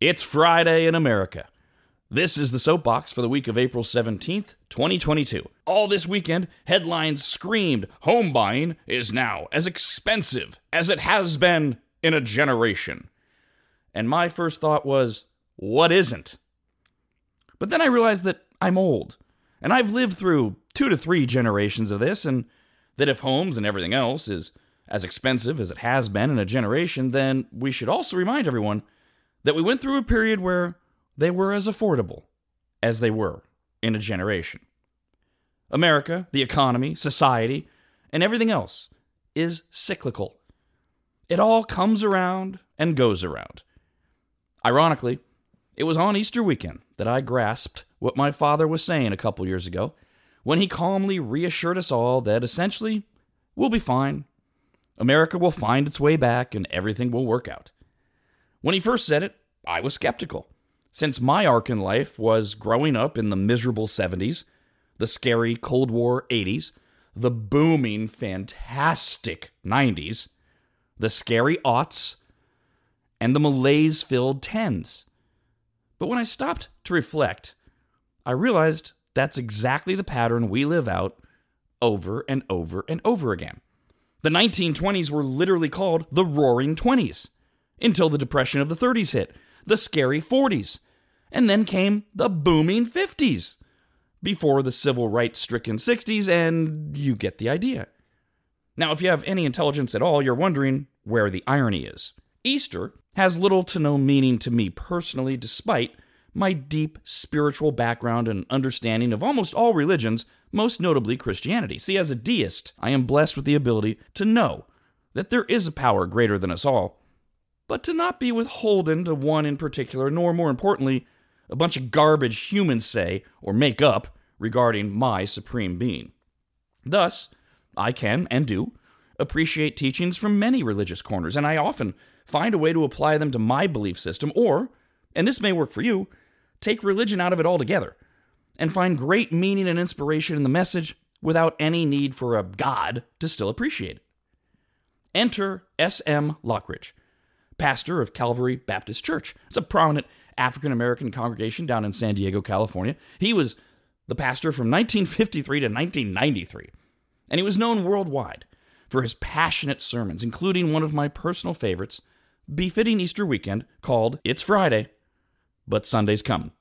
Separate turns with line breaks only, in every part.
It's Friday in America. This is the soapbox for the week of April 17th, 2022. All this weekend, headlines screamed home buying is now as expensive as it has been in a generation. And my first thought was, what isn't? But then I realized that I'm old, and I've lived through two to three generations of this, and that if homes and everything else is as expensive as it has been in a generation, then we should also remind everyone that we went through a period where they were as affordable as they were in a generation. America, the economy, society, and everything else is cyclical. It all comes around and goes around. Ironically, it was on Easter weekend that I grasped what my father was saying a couple years ago when he calmly reassured us all that essentially we'll be fine. America will find its way back and everything will work out. When he first said it, I was skeptical, since my arc in life was growing up in the miserable 70s, the scary Cold War 80s, the booming, fantastic 90s, the scary aughts, and the malaise filled 10s. But when I stopped to reflect, I realized that's exactly the pattern we live out over and over and over again. The 1920s were literally called the Roaring Twenties until the Depression of the 30s hit, the scary 40s, and then came the booming 50s before the civil rights stricken 60s, and you get the idea. Now, if you have any intelligence at all, you're wondering where the irony is. Easter has little to no meaning to me personally, despite my deep spiritual background and understanding of almost all religions, most notably Christianity. See, as a deist, I am blessed with the ability to know that there is a power greater than us all, but to not be withholden to one in particular, nor more importantly, a bunch of garbage humans say or make up regarding my supreme being. Thus, I can and do appreciate teachings from many religious corners, and I often find a way to apply them to my belief system, or, and this may work for you, take religion out of it altogether and find great meaning and inspiration in the message without any need for a God to still appreciate it. Enter S.M. Lockridge, pastor of Calvary Baptist Church. It's a prominent African American congregation down in San Diego, California. He was the pastor from 1953 to 1993, and he was known worldwide for his passionate sermons, including one of my personal favorites, befitting Easter weekend, called It's Friday, but Sunday's Coming.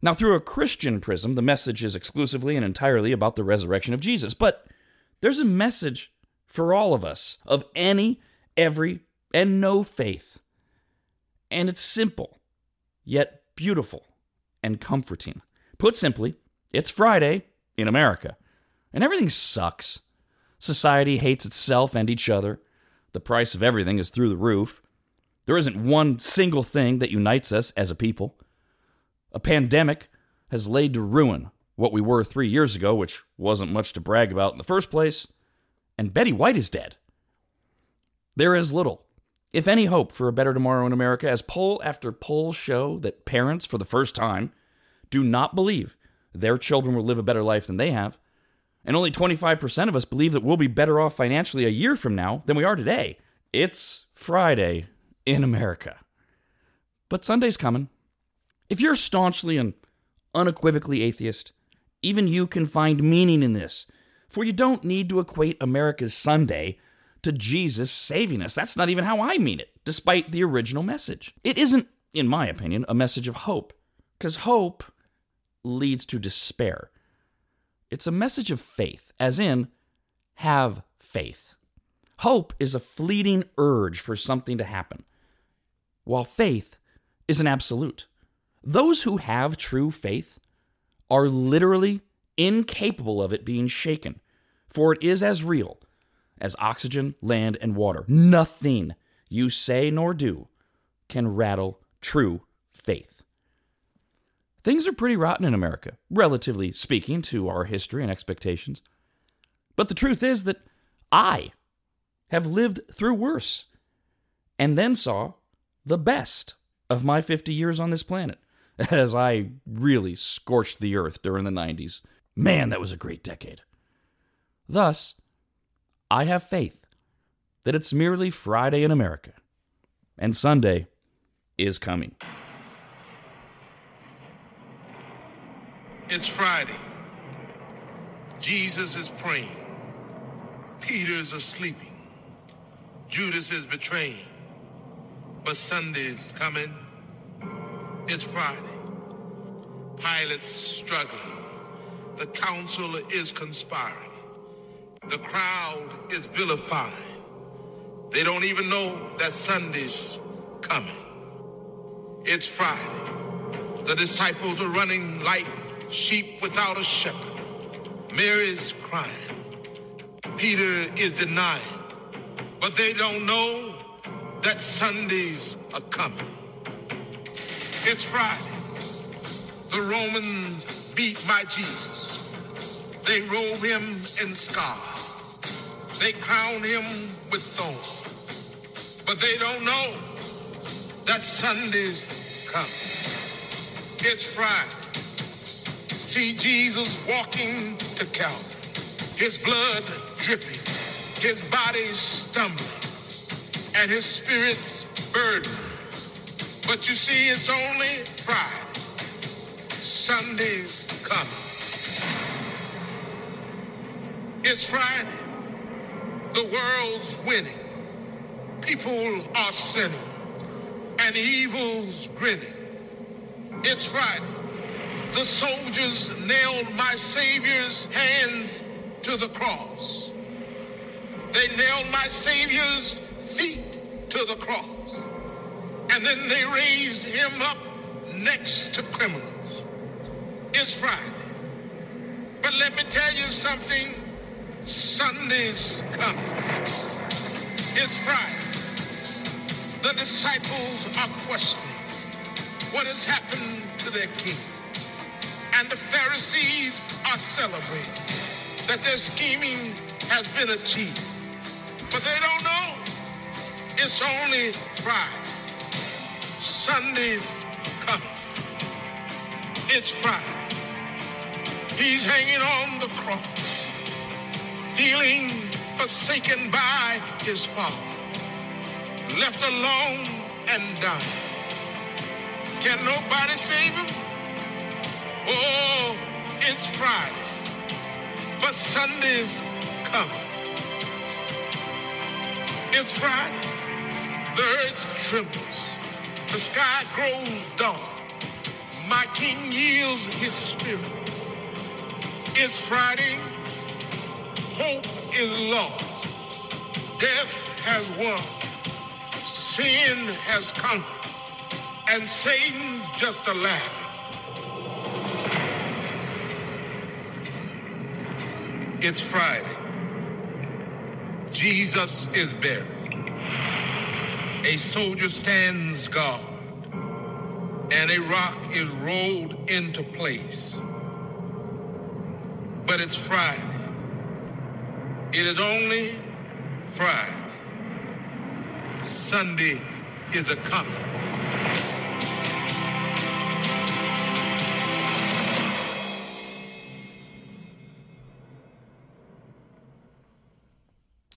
Now, through a Christian prism, the message is exclusively and entirely about the resurrection of Jesus, but there's a message for all of us of any, every, and no faith. And it's simple, yet beautiful and comforting. Put simply, it's Friday in America, and everything sucks. Society hates itself and each other. The price of everything is through the roof. There isn't one single thing that unites us as a people. A pandemic has laid to ruin what we were three years ago, which wasn't much to brag about in the first place, and Betty White is dead. There is little, if any, hope for a better tomorrow in America, as poll after poll show that parents, for the first time, do not believe their children will live a better life than they have. And only 25% of us believe that we'll be better off financially a year from now than we are today. It's Friday in America. But Sunday's coming. If you're staunchly and unequivocally atheist, even you can find meaning in this, for you don't need to equate America's Sunday to Jesus saving us. That's not even how I mean it, despite the original message. It isn't, in my opinion, a message of hope, because hope leads to despair. It's a message of faith, as in, have faith. Hope is a fleeting urge for something to happen, while faith is an absolute. Those who have true faith are literally incapable of it being shaken, for it is as real as oxygen, land, and water. Nothing you say nor do can rattle true faith. Things are pretty rotten in America, relatively speaking to our history and expectations. But the truth is that I have lived through worse and then saw the best of my 50 years on this planet as I really scorched the earth during the 90s. Man, that was a great decade. Thus, I have faith that it's merely Friday in America, and Sunday is coming.
It's Friday. Jesus is praying. Peter's is sleeping. Judas is betraying. But Sunday's coming. It's Friday. Pilate's struggling. The council is conspiring. The crowd is vilifying. They don't even know that Sunday's coming. It's Friday. The disciples are running like sheep without a shepherd. Mary's crying. Peter is denying. But they don't know that Sundays are coming. It's Friday. The Romans beat my Jesus. They robe him in scarlet. They crown him with thorns. But they don't know that Sunday's come. It's Friday. See Jesus walking to Calvary. His blood dripping. His body stumbling. And his spirit's burdened. But you see, it's only Friday. Sunday's coming. It's Friday. The world's winning. People are sinning. And evil's grinning. It's Friday. The soldiers nailed my Savior's hands to the cross. They nailed my Savior's feet to the cross. And then they raised him up next to criminals. It's Friday. But let me tell you something. Sunday's coming. It's Friday. The disciples are questioning what has happened to their king. And the Pharisees are celebrating that their scheming has been achieved. But they don't know it's only Friday. Sunday's coming. It's Friday. He's hanging on the cross feeling forsaken by his father, left alone and dying. Can nobody save him? Oh, it's Friday, but Sunday's coming. It's Friday, the earth trembles, the sky grows dark. My king yields his spirit. It's Friday hope is lost. Death has won. Sin has conquered. And Satan's just a laughing. It's Friday. Jesus is buried. A soldier stands guard. And a rock is rolled into place. But it's Friday. It is only Friday. Sunday is a coming.